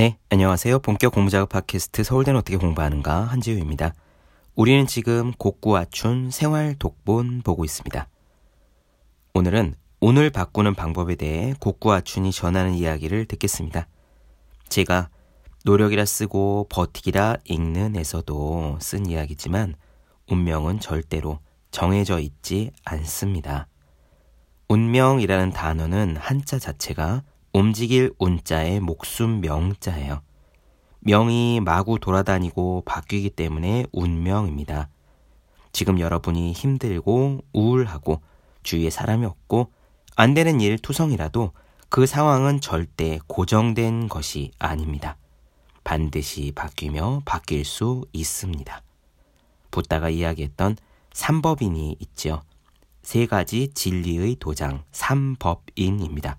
네, 안녕하세요. 본격 공부작업 팟캐스트 서울대는 어떻게 공부하는가 한지우입니다. 우리는 지금 곡구아춘 생활 독본 보고 있습니다. 오늘은 오늘 바꾸는 방법에 대해 곡구아춘이 전하는 이야기를 듣겠습니다. 제가 노력이라 쓰고 버티기라 읽는에서도 쓴 이야기지만 운명은 절대로 정해져 있지 않습니다. 운명이라는 단어는 한자 자체가 움직일 운자의 목숨 명자예요. 명이 마구 돌아다니고 바뀌기 때문에 운명입니다. 지금 여러분이 힘들고 우울하고 주위에 사람이 없고 안 되는 일 투성이라도 그 상황은 절대 고정된 것이 아닙니다. 반드시 바뀌며 바뀔 수 있습니다. 붓다가 이야기했던 삼법인이 있죠. 세 가지 진리의 도장 삼법인입니다.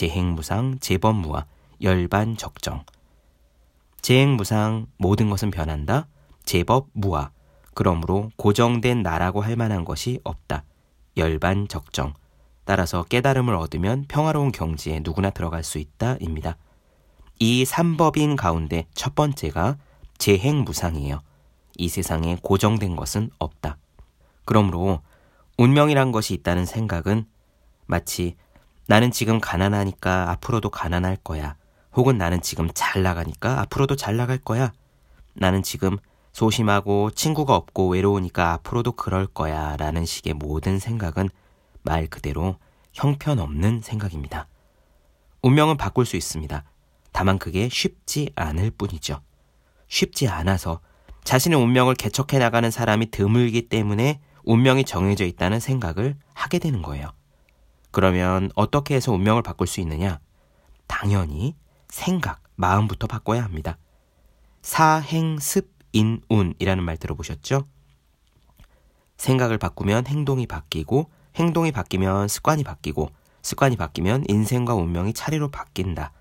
재행무상, 재범무와 열반적정. 재행무상 모든 것은 변한다. 재법무와 그러므로 고정된 나라고 할 만한 것이 없다. 열반적정. 따라서 깨달음을 얻으면 평화로운 경지에 누구나 들어갈 수 있다입니다. 이 삼법인 가운데 첫 번째가 재행무상이에요. 이 세상에 고정된 것은 없다. 그러므로 운명이란 것이 있다는 생각은 마치 나는 지금 가난하니까 앞으로도 가난할 거야. 혹은 나는 지금 잘 나가니까 앞으로도 잘 나갈 거야. 나는 지금 소심하고 친구가 없고 외로우니까 앞으로도 그럴 거야. 라는 식의 모든 생각은 말 그대로 형편없는 생각입니다. 운명은 바꿀 수 있습니다. 다만 그게 쉽지 않을 뿐이죠. 쉽지 않아서 자신의 운명을 개척해 나가는 사람이 드물기 때문에 운명이 정해져 있다는 생각을 하게 되는 거예요. 그러면 어떻게 해서 운명을 바꿀 수 있느냐? 당연히 생각, 마음부터 바꿔야 합니다. 사행습인운이라는 말 들어보셨죠? 생각을 바꾸면 행동이 바뀌고, 행동이 바뀌면 습관이 바뀌고, 습관이 바뀌면 인생과 운명이 차례로 바뀐다.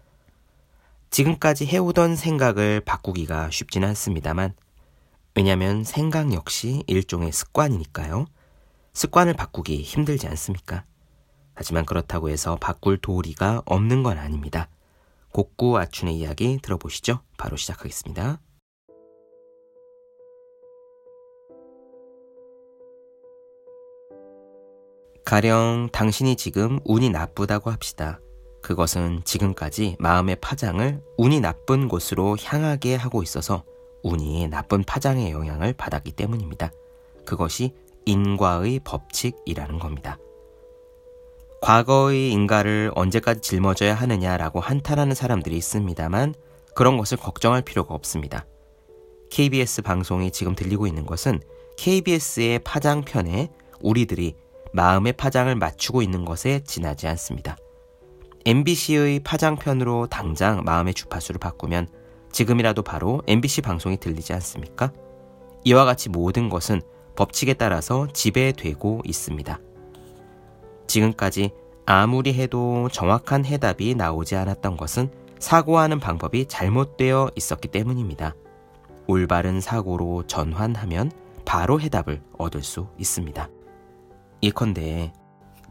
지금까지 해오던 생각을 바꾸기가 쉽지는 않습니다만, 왜냐하면 생각 역시 일종의 습관이니까요. 습관을 바꾸기 힘들지 않습니까? 하지만 그렇다고 해서 바꿀 도리가 없는 건 아닙니다. 곡구 아춘의 이야기 들어보시죠. 바로 시작하겠습니다. 가령 당신이 지금 운이 나쁘다고 합시다. 그것은 지금까지 마음의 파장을 운이 나쁜 곳으로 향하게 하고 있어서 운이 나쁜 파장의 영향을 받았기 때문입니다. 그것이 인과의 법칙이라는 겁니다. 과거의 인가를 언제까지 짊어져야 하느냐라고 한탄하는 사람들이 있습니다만 그런 것을 걱정할 필요가 없습니다. KBS 방송이 지금 들리고 있는 것은 KBS의 파장편에 우리들이 마음의 파장을 맞추고 있는 것에 지나지 않습니다. MBC의 파장편으로 당장 마음의 주파수를 바꾸면 지금이라도 바로 MBC 방송이 들리지 않습니까? 이와 같이 모든 것은 법칙에 따라서 지배되고 있습니다. 지금까지 아무리 해도 정확한 해답이 나오지 않았던 것은 사고하는 방법이 잘못되어 있었기 때문입니다. 올바른 사고로 전환하면 바로 해답을 얻을 수 있습니다. 예컨대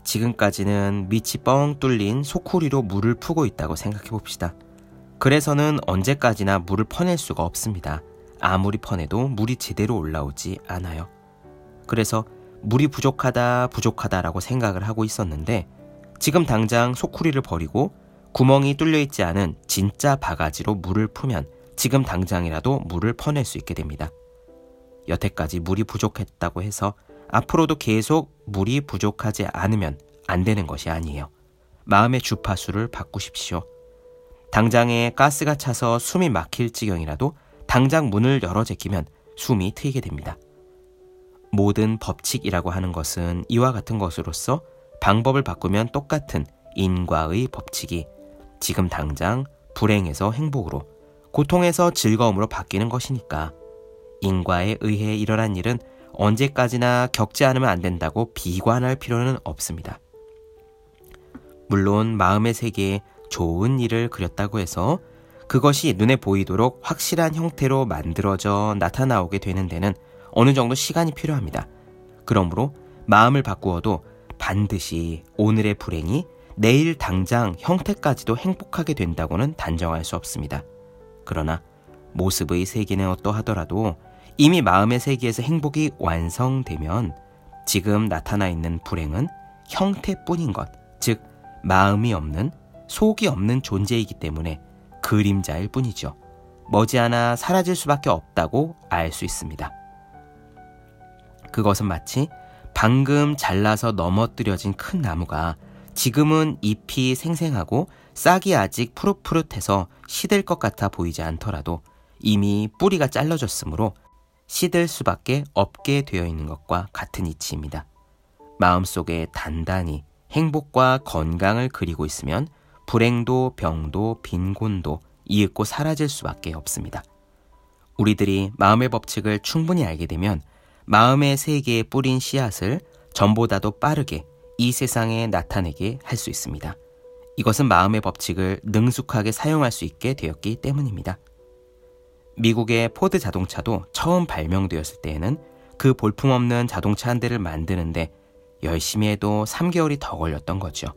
지금까지는 밑이 뻥 뚫린 소쿠리로 물을 푸고 있다고 생각해 봅시다. 그래서는 언제까지나 물을 퍼낼 수가 없습니다. 아무리 퍼내도 물이 제대로 올라오지 않아요. 그래서 물이 부족하다, 부족하다라고 생각을 하고 있었는데 지금 당장 소쿠리를 버리고 구멍이 뚫려 있지 않은 진짜 바가지로 물을 푸면 지금 당장이라도 물을 퍼낼 수 있게 됩니다. 여태까지 물이 부족했다고 해서 앞으로도 계속 물이 부족하지 않으면 안 되는 것이 아니에요. 마음의 주파수를 바꾸십시오. 당장에 가스가 차서 숨이 막힐 지경이라도 당장 문을 열어 제끼면 숨이 트이게 됩니다. 모든 법칙이라고 하는 것은 이와 같은 것으로서 방법을 바꾸면 똑같은 인과의 법칙이 지금 당장 불행에서 행복으로, 고통에서 즐거움으로 바뀌는 것이니까 인과에 의해 일어난 일은 언제까지나 겪지 않으면 안 된다고 비관할 필요는 없습니다. 물론 마음의 세계에 좋은 일을 그렸다고 해서 그것이 눈에 보이도록 확실한 형태로 만들어져 나타나오게 되는 데는 어느 정도 시간이 필요합니다. 그러므로 마음을 바꾸어도 반드시 오늘의 불행이 내일 당장 형태까지도 행복하게 된다고는 단정할 수 없습니다. 그러나 모습의 세계는 어떠하더라도 이미 마음의 세계에서 행복이 완성되면 지금 나타나 있는 불행은 형태뿐인 것, 즉, 마음이 없는, 속이 없는 존재이기 때문에 그림자일 뿐이죠. 머지않아 사라질 수밖에 없다고 알 수 있습니다. 그것은 마치 방금 잘라서 넘어뜨려진 큰 나무가 지금은 잎이 생생하고 싹이 아직 푸릇푸릇해서 시들 것 같아 보이지 않더라도 이미 뿌리가 잘라졌으므로 시들 수밖에 없게 되어 있는 것과 같은 이치입니다. 마음속에 단단히 행복과 건강을 그리고 있으면 불행도 병도 빈곤도 이윽고 사라질 수밖에 없습니다. 우리들이 마음의 법칙을 충분히 알게 되면 마음의 세계에 뿌린 씨앗을 전보다도 빠르게 이 세상에 나타내게 할 수 있습니다. 이것은 마음의 법칙을 능숙하게 사용할 수 있게 되었기 때문입니다. 미국의 포드 자동차도 처음 발명되었을 때에는 그 볼품없는 자동차 한 대를 만드는데 열심히 해도 3개월이 더 걸렸던 거죠.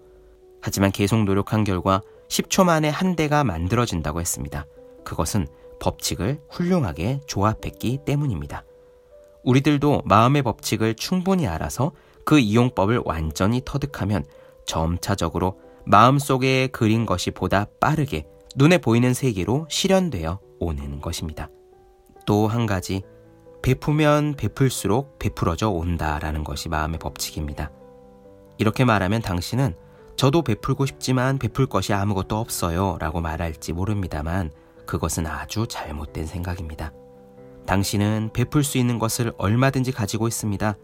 하지만 계속 노력한 결과 10초 만에 한 대가 만들어진다고 했습니다. 그것은 법칙을 훌륭하게 조합했기 때문입니다. 우리들도 마음의 법칙을 충분히 알아서 그 이용법을 완전히 터득하면 점차적으로 마음속에 그린 것이 보다 빠르게 눈에 보이는 세계로 실현되어 오는 것입니다. 또 한 가지, 베푸면 베풀수록 베풀어져 온다라는 것이 마음의 법칙입니다. 이렇게 말하면 당신은 저도 베풀고 싶지만 베풀 것이 아무것도 없어요 라고 말할지 모릅니다만 그것은 아주 잘못된 생각입니다. 당신은 베풀 수 있는 것을 얼마든지 가지고 있습니다.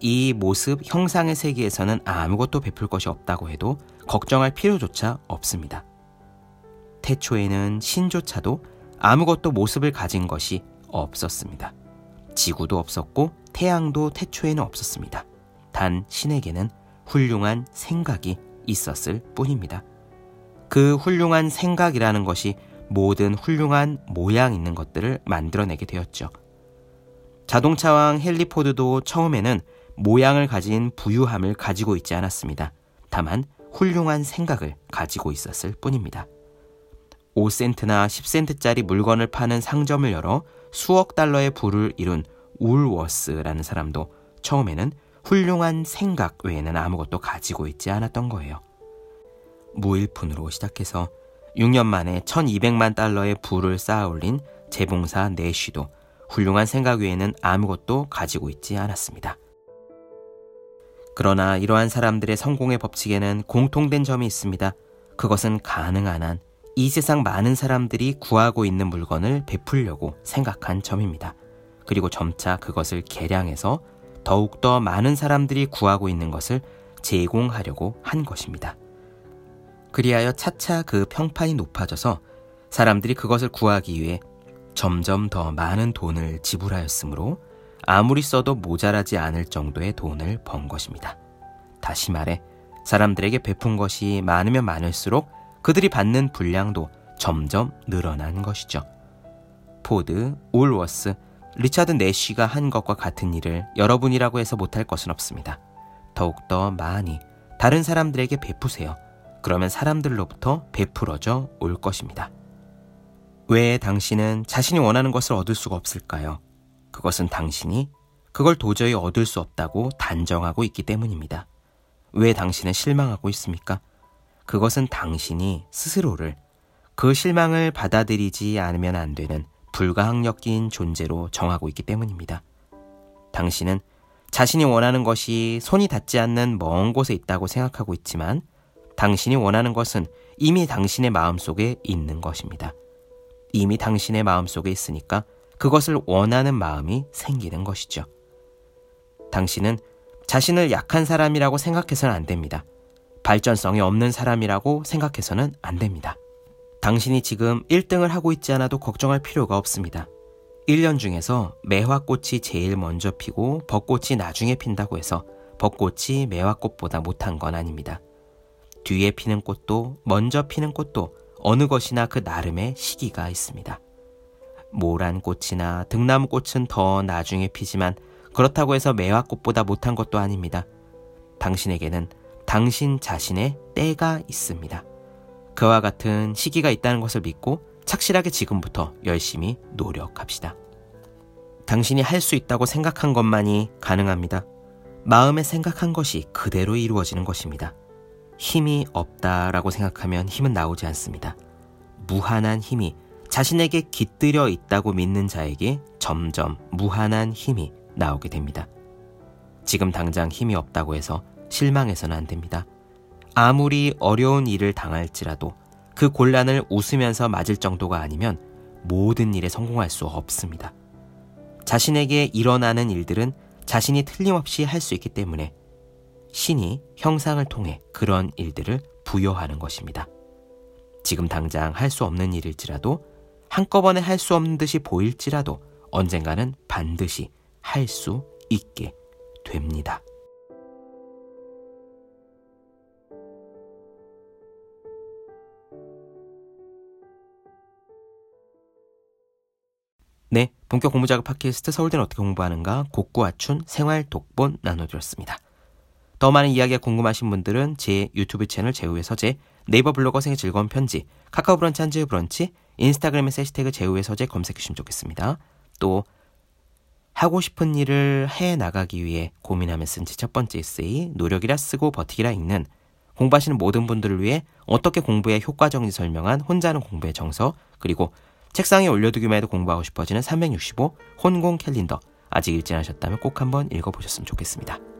이 모습 형상의 세계에서는 아무것도 베풀 것이 없다고 해도 걱정할 필요조차 없습니다. 태초에는 신조차도 아무것도 모습을 가진 것이 없었습니다. 지구도 없었고 태양도 태초에는 없었습니다. 단 신에게는 훌륭한 생각이 있었을 뿐입니다. 그 훌륭한 생각이라는 것이 모든 훌륭한 모양 있는 것들을 만들어내게 되었죠. 자동차왕 헨리 포드도 처음에는 모양을 가진 부유함을 가지고 있지 않았습니다. 다만 훌륭한 생각을 가지고 있었을 뿐입니다. 5센트나 10센트짜리 물건을 파는 상점을 열어 수억 달러의 부를 이룬 울워스라는 사람도 처음에는 훌륭한 생각 외에는 아무것도 가지고 있지 않았던 거예요. 무일푼으로 시작해서 6년 만에 1200만 달러의 부를 쌓아 올린 재봉사 내쉬도 훌륭한 생각 외에는 아무것도 가지고 있지 않았습니다. 그러나 이러한 사람들의 성공의 법칙에는 공통된 점이 있습니다. 그것은 가능한 한 이 세상 많은 사람들이 구하고 있는 물건을 베풀려고 생각한 점입니다. 그리고 점차 그것을 개량해서 더욱더 많은 사람들이 구하고 있는 것을 제공하려고 한 것입니다. 그리하여 차차 그 평판이 높아져서 사람들이 그것을 구하기 위해 점점 더 많은 돈을 지불하였으므로 아무리 써도 모자라지 않을 정도의 돈을 번 것입니다. 다시 말해 사람들에게 베푼 것이 많으면 많을수록 그들이 받는 분량도 점점 늘어난 것이죠. 포드, 울워스, 리차드 내쉬가 한 것과 같은 일을 여러분이라고 해서 못할 것은 없습니다. 더욱더 많이 다른 사람들에게 베푸세요. 그러면 사람들로부터 베풀어져 올 것입니다. 왜 당신은 자신이 원하는 것을 얻을 수가 없을까요? 그것은 당신이 그걸 도저히 얻을 수 없다고 단정하고 있기 때문입니다. 왜 당신은 실망하고 있습니까? 그것은 당신이 스스로를 그 실망을 받아들이지 않으면 안 되는 불가항력인 존재로 정하고 있기 때문입니다. 당신은 자신이 원하는 것이 손이 닿지 않는 먼 곳에 있다고 생각하고 있지만 당신이 원하는 것은 이미 당신의 마음 속에 있는 것입니다. 이미 당신의 마음 속에 있으니까 그것을 원하는 마음이 생기는 것이죠. 당신은 자신을 약한 사람이라고 생각해서는 안 됩니다. 발전성이 없는 사람이라고 생각해서는 안 됩니다. 당신이 지금 1등을 하고 있지 않아도 걱정할 필요가 없습니다. 1년 중에서 매화꽃이 제일 먼저 피고 벚꽃이 나중에 핀다고 해서 벚꽃이 매화꽃보다 못한 건 아닙니다. 뒤에 피는 꽃도 먼저 피는 꽃도 어느 것이나 그 나름의 시기가 있습니다. 모란 꽃이나 등나무 꽃은 더 나중에 피지만 그렇다고 해서 매화꽃보다 못한 것도 아닙니다. 당신에게는 당신 자신의 때가 있습니다. 그와 같은 시기가 있다는 것을 믿고 착실하게 지금부터 열심히 노력합시다. 당신이 할 수 있다고 생각한 것만이 가능합니다. 마음에 생각한 것이 그대로 이루어지는 것입니다. 힘이 없다라고 생각하면 힘은 나오지 않습니다. 무한한 힘이 자신에게 깃들여 있다고 믿는 자에게 점점 무한한 힘이 나오게 됩니다. 지금 당장 힘이 없다고 해서 실망해서는 안 됩니다. 아무리 어려운 일을 당할지라도 그 곤란을 웃으면서 맞을 정도가 아니면 모든 일에 성공할 수 없습니다. 자신에게 일어나는 일들은 자신이 틀림없이 할 수 있기 때문에 신이 형상을 통해 그런 일들을 부여하는 것입니다. 지금 당장 할 수 없는 일일지라도 한꺼번에 할 수 없는 듯이 보일지라도 언젠가는 반드시 할 수 있게 됩니다. 네, 본격 공부작업 팟캐스트 서울대는 어떻게 공부하는가 곡구아춘 생활 독본 나눠드렸습니다. 더 많은 이야기가 궁금하신 분들은 제 유튜브 채널 제우의 서재, 네이버 블로거 생의 즐거운 편지, 카카오 브런치 한지의 브런치, 인스타그램의 해시태그 제우의 서재 검색해주시면 좋겠습니다. 또 하고 싶은 일을 해 나가기 위해 고민하며 쓴 제 첫 번째 에세이 노력이라 쓰고 버티기라 읽는 공부하시는 모든 분들을 위해 어떻게 공부에 효과적인지 설명한 혼자 하는 공부의 정서 그리고 책상에 올려두기만 해도 공부하고 싶어지는 365 혼공 캘린더 아직 읽지 않으셨다면 꼭 한번 읽어보셨으면 좋겠습니다.